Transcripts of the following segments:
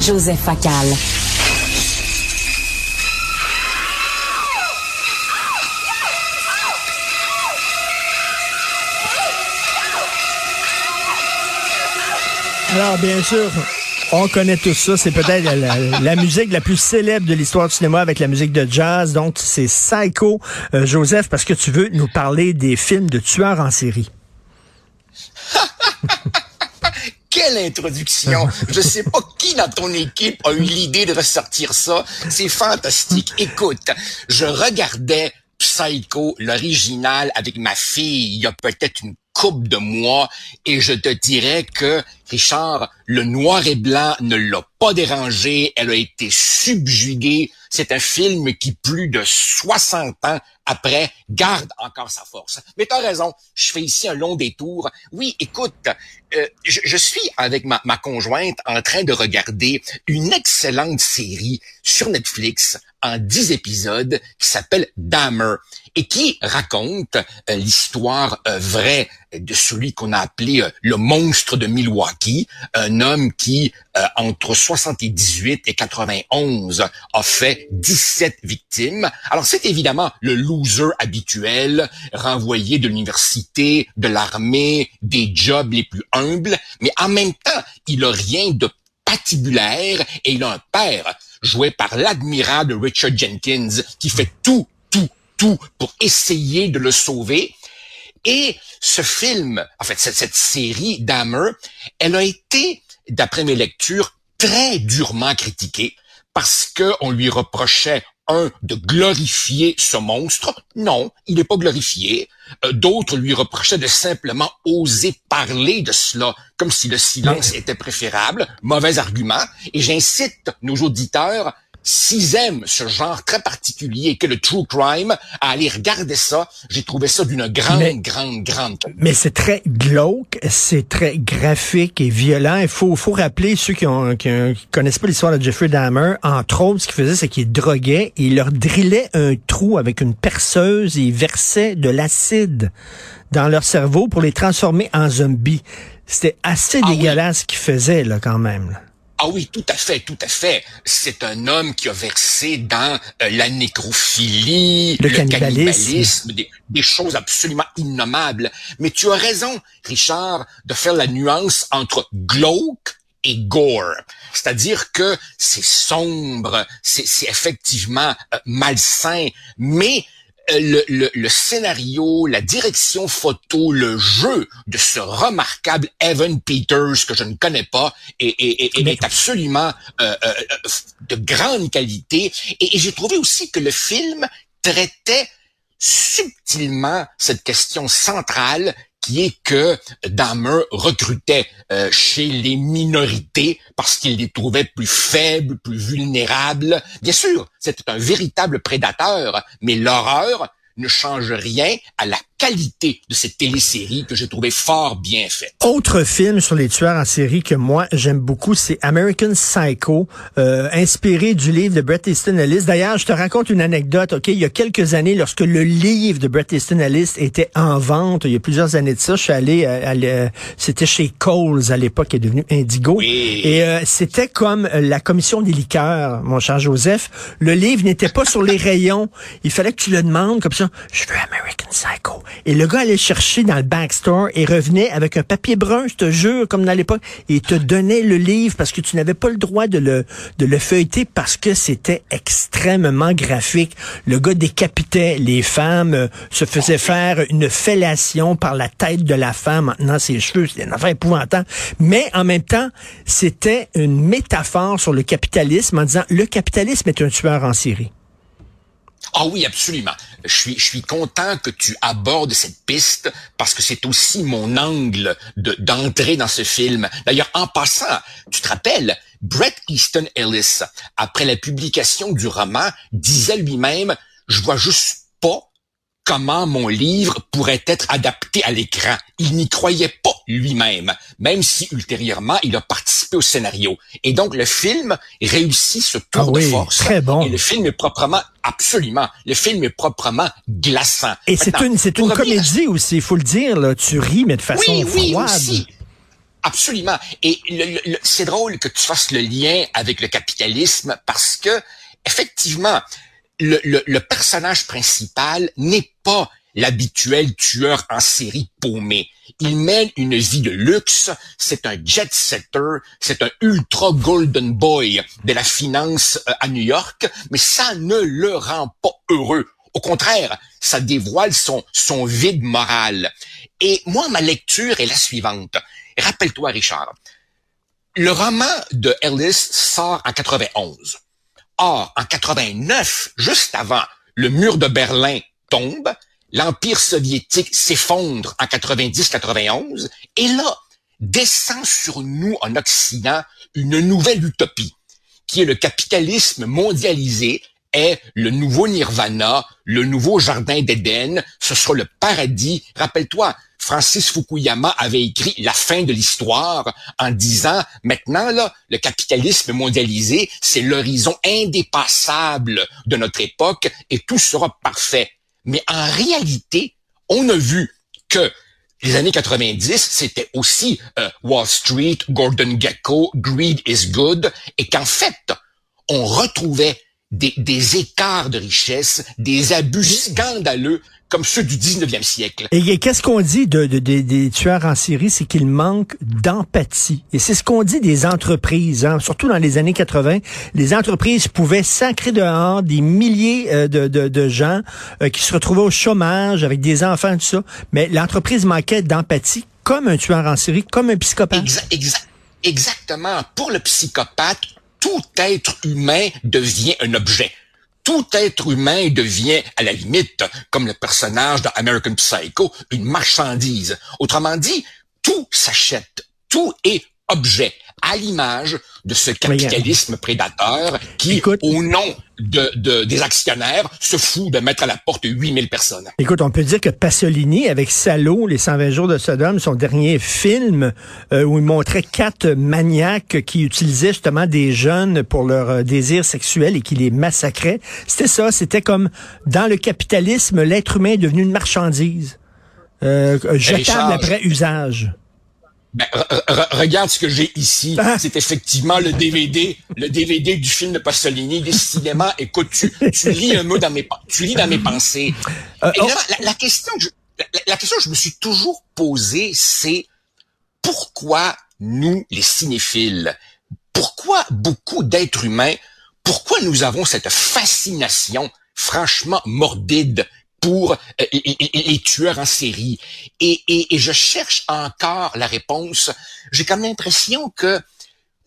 Joseph Facal. Alors, bien sûr, on connaît tout ça. C'est peut-être la, musique la plus célèbre de l'histoire du cinéma avec la musique de jazz. Donc, c'est Psycho, euh, Joseph, parce que tu veux nous parler des films de tueurs en série. Introduction! Je sais pas qui dans ton équipe a eu l'idée de ressortir ça. C'est fantastique. Écoute, je regardais Psycho, l'original, avec ma fille il y a peut-être une coupe de mois et je te dirais que Richard, le noir et blanc ne l'a pas dérangé, elle a été subjuguée. C'est un film qui, plus de 60 ans après, garde encore sa force. Mais tu as raison, je fais ici un long détour. Oui, écoute, euh, je, suis avec ma, ma conjointe en train de regarder une excellente série sur Netflix en dix épisodes qui s'appelle Dahmer et qui raconte euh, l'histoire euh, vraie de celui qu'on a appelé le monstre de Milwaukee, un homme qui, entre 78 et 91, a fait 17 victimes. Alors c'est évidemment le loser habituel, renvoyé de l'université, de l'armée, des jobs les plus humbles, mais en même temps, il a rien de patibulaire et il a un père joué par l'admirable Richard Jenkins qui fait tout, tout, pour essayer de le sauver. Et ce film, en fait, cette, cette série Dahmer, elle a été, d'après mes lectures, très durement critiquée parce qu'on lui reprochait un, de glorifier ce monstre. Non, il n'est pas glorifié. Euh, d'autres lui reprochaient de simplement oser parler de cela, comme si le silence était préférable. Mauvais argument. Et j'incite nos auditeurs s'ils aiment ce genre très particulier que le true crime, à aller regarder ça, j'ai trouvé ça d'une grande, grande, grande. Mais c'est très glauque, c'est très graphique et violent. Il faut, faut rappeler ceux qui, ont, qui, connaissent pas l'histoire de Jeffrey Dahmer, entre autres, ce qu'il faisait, c'est qu'il droguait et il leur drillait un trou avec une perceuse et il versait de l'acide dans leur cerveau pour les transformer en zombies. C'était assez ah dégueulasse ce qu'il faisait, là, quand même. Là. Ah oui, tout à fait, tout à fait. C'est un homme qui a versé dans euh, la nécrophilie, le, cannibalisme, des, choses absolument innommables. Mais tu as raison, Richard, de faire la nuance entre glauque et gore. C'est-à-dire que c'est sombre, c'est effectivement euh, malsain, mais le, le, le, scénario, la direction photo, le jeu de ce remarquable Evan Peters que je ne connais pas et, et, et est absolument euh, euh, de grande qualité. Et, j'ai trouvé aussi que le film traitait subtilement cette question centrale que Dahmer recrutait euh, chez les minorités parce qu'il les trouvait plus faibles, plus vulnérables. Bien sûr, c'était un véritable prédateur, mais l'horreur ne change rien à la qualité de cette télésérie que j'ai trouvé fort bien faite. Autre film sur les tueurs en série que moi j'aime beaucoup, c'est American Psycho, euh, inspiré du livre de Bret Easton Ellis. D'ailleurs, je te raconte une anecdote. Ok, il y a quelques années, lorsque le livre de Bret Easton Ellis était en vente, il y a plusieurs années de ça, je suis allé, euh, c'était chez Coles à l'époque, qui est devenu Indigo, et euh, c'était comme la commission des liqueurs, mon cher Joseph. Le livre n'était pas sur les rayons. Il fallait que tu le demandes comme ça. Je veux American Psycho. Et le gars allait chercher dans le backstore et revenait avec un papier brun, je te jure, comme dans l'époque, et te donnait le livre parce que tu n'avais pas le droit de le, de le feuilleter parce que c'était extrêmement graphique. Le gars décapitait les femmes, euh, se faisait faire une fellation par la tête de la femme maintenant ses cheveux. C'était une affaire épouvantable. Mais en même temps, c'était une métaphore sur le capitalisme en disant le capitalisme est un tueur en série. Ah oui, absolument. Je suis, je suis content que tu abordes cette piste parce que c'est aussi mon angle de, d'entrer dans ce film. D'ailleurs, en passant, tu te rappelles, Bret Easton Ellis, après la publication du roman, disait lui-même, je vois juste pas comment mon livre pourrait être adapté à l'écran. Il n'y croyait pas lui-même, même si ultérieurement il a participé au scénario. Et donc le film réussit ce tour ah de force. Très bon. Et le film est proprement, absolument, le film est proprement glaçant. Et c'est une, c'est une comédie aussi, il faut le dire. Là. Tu ris mais de façon oui, oui, Aussi. Absolument. Et c'est drôle que tu fasses le lien avec le capitalisme parce que, effectivement, le, le personnage principal n'est pas l'habituel tueur en série paumé. Il mène une vie de luxe, c'est un jet setter, c'est un ultra golden boy de la finance euh, à New York, mais ça ne le rend pas heureux. Au contraire, ça dévoile son, son vide moral. Et moi, ma lecture est la suivante. Rappelle-toi, Richard, le roman de Ellis sort en 91. Or, en 89, juste avant, le mur de Berlin tombe, l'Empire soviétique s'effondre en 90-91, et là, descend sur nous en Occident une nouvelle utopie, qui est le capitalisme mondialisé, est le nouveau nirvana, le nouveau jardin d'Éden, ce sera le paradis. Rappelle-toi, Francis Fukuyama avait écrit La fin de l'histoire en disant, maintenant, là, le capitalisme mondialisé, c'est l'horizon indépassable de notre époque et tout sera parfait. Mais en réalité, on a vu que les années 90, c'était aussi euh, Wall Street, Gordon Gecko, Greed is Good, et qu'en fait, on retrouvait des, des écarts de richesse, des abus scandaleux comme ceux du 19e siècle. Et qu'est-ce qu'on dit de, des tueurs en série, c'est qu'il manque d'empathie. Et c'est ce qu'on dit des entreprises, hein. surtout dans les années 80. Les entreprises pouvaient sacrer dehors des milliers euh, de, de, gens euh, qui se retrouvaient au chômage avec des enfants, tout ça. Mais l'entreprise manquait d'empathie comme un tueur en série, comme un psychopathe. exactement. Pour le psychopathe, tout être humain devient un objet tout être humain devient, à la limite, comme le personnage dans American Psycho, une marchandise. Autrement dit, tout s'achète, tout est objet, à l'image de ce capitalisme prédateur qui, au nom de, des actionnaires, se fout de mettre à la porte 8000 personnes. Écoute, on peut dire que Pasolini, avec Salo, Les 120 jours de Sodome, son dernier film, euh, où il montrait quatre maniaques qui utilisaient justement des jeunes pour leur euh, désir sexuel et qui les massacraient, c'était ça, c'était comme dans le capitalisme, l'être humain est devenu une marchandise. Euh, jetable après usage. Ben, regarde ce que j'ai ici. Ah. C'est effectivement le DVD, le DVD du film de Pasolini, décidément. Écoute, tu, tu lis un mot dans mes, tu lis dans mes pensées. Euh, Et oh. la, question que je, la, question que je me suis toujours posée, c'est pourquoi nous, les cinéphiles, pourquoi beaucoup d'êtres humains, pourquoi nous avons cette fascination franchement morbide pour euh, les, tueurs en série. Et, et, je cherche encore la réponse. J'ai comme l'impression que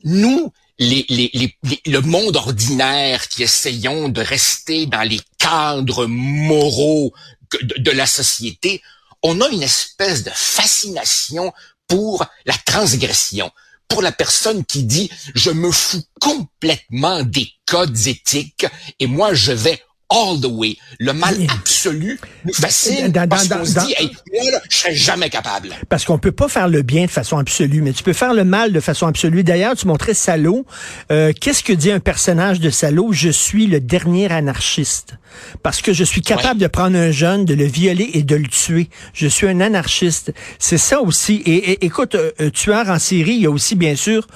nous, le monde ordinaire qui essayons de rester dans les cadres moraux de, de la société, on a une espèce de fascination pour la transgression, pour la personne qui dit je me fous complètement des codes éthiques et moi je vais all the way. Le mal absolu nous fascine parce qu'on se dit, hey, moi, là, je serais jamais capable. Parce qu'on peut pas faire le bien de façon absolue, mais tu peux faire le mal de façon absolue. D'ailleurs, tu montrais Salo. Euh, Qu'est-ce que dit un personnage de Salo? Je suis le dernier anarchiste. Parce que je suis capable de prendre un jeune, de le violer et de le tuer. Je suis un anarchiste. C'est ça aussi. Et, écoute, euh, euh, tueur en série, il y a aussi, bien sûr,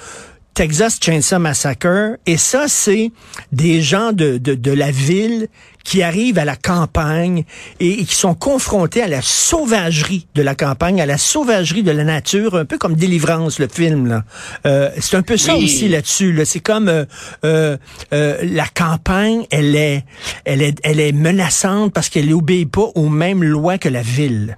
Texas Chainsaw Massacre. Et ça, c'est des gens de, de, de, la ville qui arrivent à la campagne et, qui sont confrontés à la sauvagerie de la campagne, à la sauvagerie de la nature, un peu comme Délivrance, le film. Là. Euh, c'est un peu ça aussi là-dessus. Là. C'est comme euh, euh, euh, la campagne, elle est, elle est, elle est menaçante parce qu'elle n'obéit pas aux mêmes lois que la ville.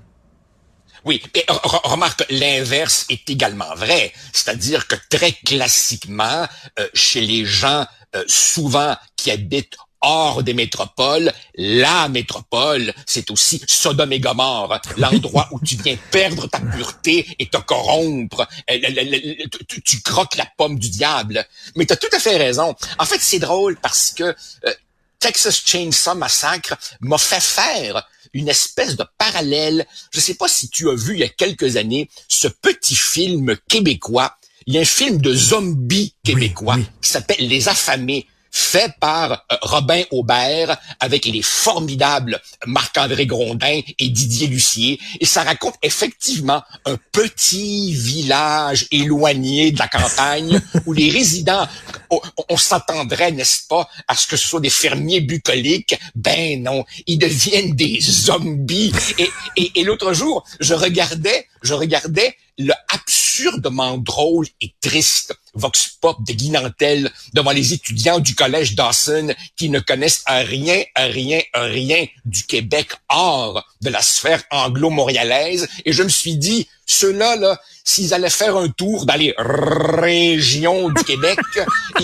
Oui, et remarque, l'inverse est également vrai. C'est-à-dire que très classiquement, euh, chez les gens euh, souvent qui habitent hors des métropoles, la métropole, c'est aussi Sodome et Gomorre, l'endroit où tu viens perdre ta pureté et te corrompre. Euh, tu, croques la pomme du diable. Mais tu as tout à fait raison. En fait, c'est drôle parce que Texas Chainsaw Massacre m'a fait faire une espèce de parallèle. Je ne sais pas si tu as vu il y a quelques années ce petit film québécois. Il y a un film de zombies québécois qui s'appelle Les Affamés fait par euh, Robin Aubert avec les formidables Marc-André Grondin et Didier Lucier. Et ça raconte effectivement un petit village éloigné de la campagne où les résidents, on, s'attendrait, n'est-ce pas, à ce que ce soit des fermiers bucoliques. Ben non, ils deviennent des zombies. Et, et, et l'autre jour, je regardais, je regardais le absurdement drôle et triste vox pop de Guy devant les étudiants du collège Dawson qui ne connaissent rien, rien, rien du Québec hors de la sphère anglo-montréalaise. Et je me suis dit, ceux-là, là, s'ils allaient faire un tour dans les régions du Québec,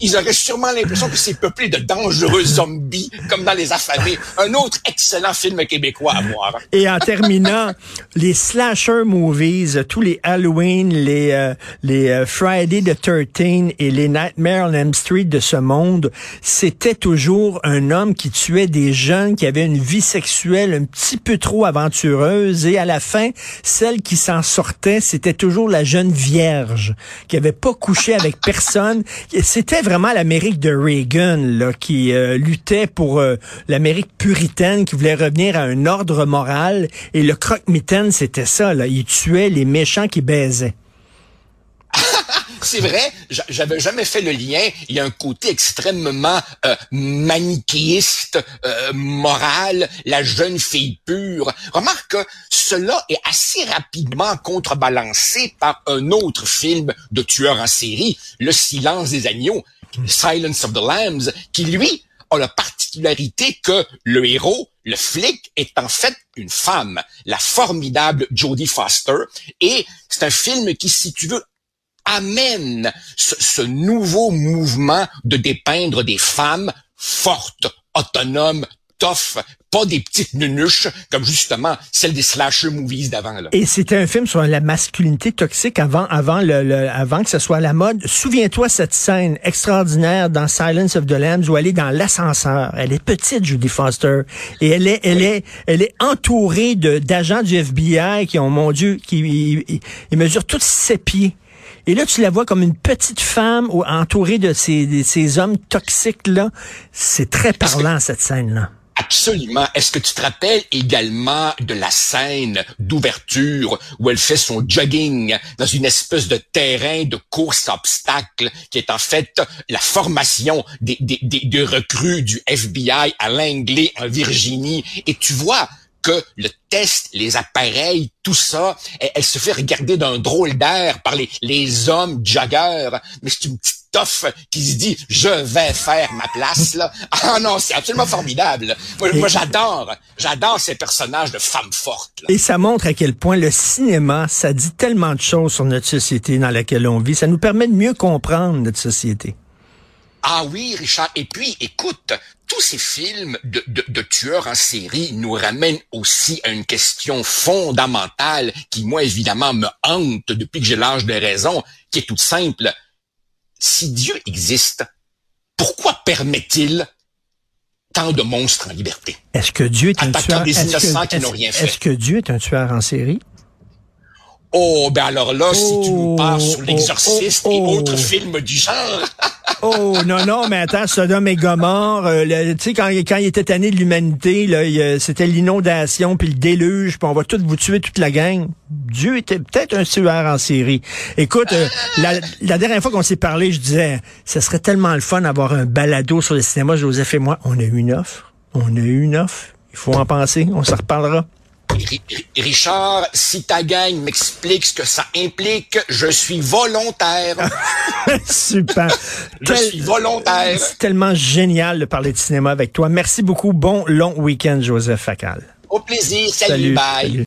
ils, auraient sûrement l'impression que c'est peuplé de dangereux zombies, comme dans Les Affamés. Un autre excellent film québécois à voir. Et en terminant, les slasher movies, tous les Halloween, les, euh, les euh, Friday the 13 et les Nightmare on Elm Street de ce monde, c'était toujours un homme qui tuait des jeunes, qui avait une vie sexuelle un petit peu trop aventureuse et à la fin, celle qui s'en sortait, c'était toujours la jeune vierge qui avait pas couché avec personne. C'était vraiment l'Amérique de Reagan là, qui euh, luttait pour euh, l'Amérique puritaine, qui voulait revenir à un ordre moral. Et le croque-mitaine, c'était ça. Là. Il tuait les méchants qui baisaient. C'est vrai, j'avais jamais fait le lien. Il y a un côté extrêmement euh, manichéiste, euh, moral, la jeune fille pure. Remarque que cela est assez rapidement contrebalancé par un autre film de tueur en série, Le silence des agneaux, Silence of the Lambs, qui lui a la particularité que le héros, le flic, est en fait une femme, la formidable Jodie Foster, et c'est un film qui, si tu veux, amène ce, nouveau mouvement de dépeindre des femmes fortes, autonomes, tough, pas des petites nunuches comme justement celle des slasher movies d'avant. Et c'était un film sur la masculinité toxique avant, avant, le, avant que ce soit la mode. Souviens-toi cette scène extraordinaire dans Silence of the Lambs où elle est dans l'ascenseur. Elle est petite, Judy Foster, et elle est, elle est, elle est entourée d'agents du FBI qui ont, mon Dieu, qui ils, ils mesurent tous ses pieds. Et là, tu la vois comme une petite femme entourée de ces, ces hommes toxiques-là. C'est très parlant, cette scène-là. Absolument. Est-ce que tu te rappelles également de la scène d'ouverture où elle fait son jogging dans une espèce de terrain de course obstacle qui est en fait la formation des, des, des, recrues du FBI à Langley en Virginie? Et tu vois, que le test, les appareils, tout ça, elle, se fait regarder d'un drôle d'air par les, les hommes joggers. Mais c'est une petite toffe qui se dit, je vais faire ma place, là. Ah non, c'est absolument formidable. Moi, j'adore, j'adore ces personnages de femmes fortes. Et ça montre à quel point le cinéma, ça dit tellement de choses sur notre société dans laquelle on vit. Ça nous permet de mieux comprendre notre société. Ah oui, Richard. Et puis, écoute, tous ces films de, de, tueurs en série nous ramènent aussi à une question fondamentale qui, moi, évidemment, me hante depuis que j'ai l'âge de raison, qui est toute simple. Si Dieu existe, pourquoi permet-il tant de monstres en liberté? Est-ce que Dieu est un tueur? Est-ce que Dieu est un tueur en série? Oh, ben alors là, si tu nous parles sur oh, l'exorciste et oh, autres films du genre. oh, non, non, mais attends, Sodome et Gomorre, euh, tu sais, quand, quand il était tanné de l'humanité, là, c'était l'inondation, puis le déluge, puis on va tous vous tuer, toute la gang. Dieu était peut-être un tueur en série. Écoute, euh, la, la, dernière fois qu'on s'est parlé, je disais, ce serait tellement le fun d'avoir un balado sur le cinéma, Joseph et moi. On a eu une offre. On a eu une offre. Il faut en penser. On s'en reparlera. Richard, si ta gang m'explique ce que ça implique, je suis volontaire. Super. je suis volontaire. C'est tellement génial de parler de cinéma avec toi. Merci beaucoup. Bon long week-end, Joseph Facal. Au plaisir. Salut, bye.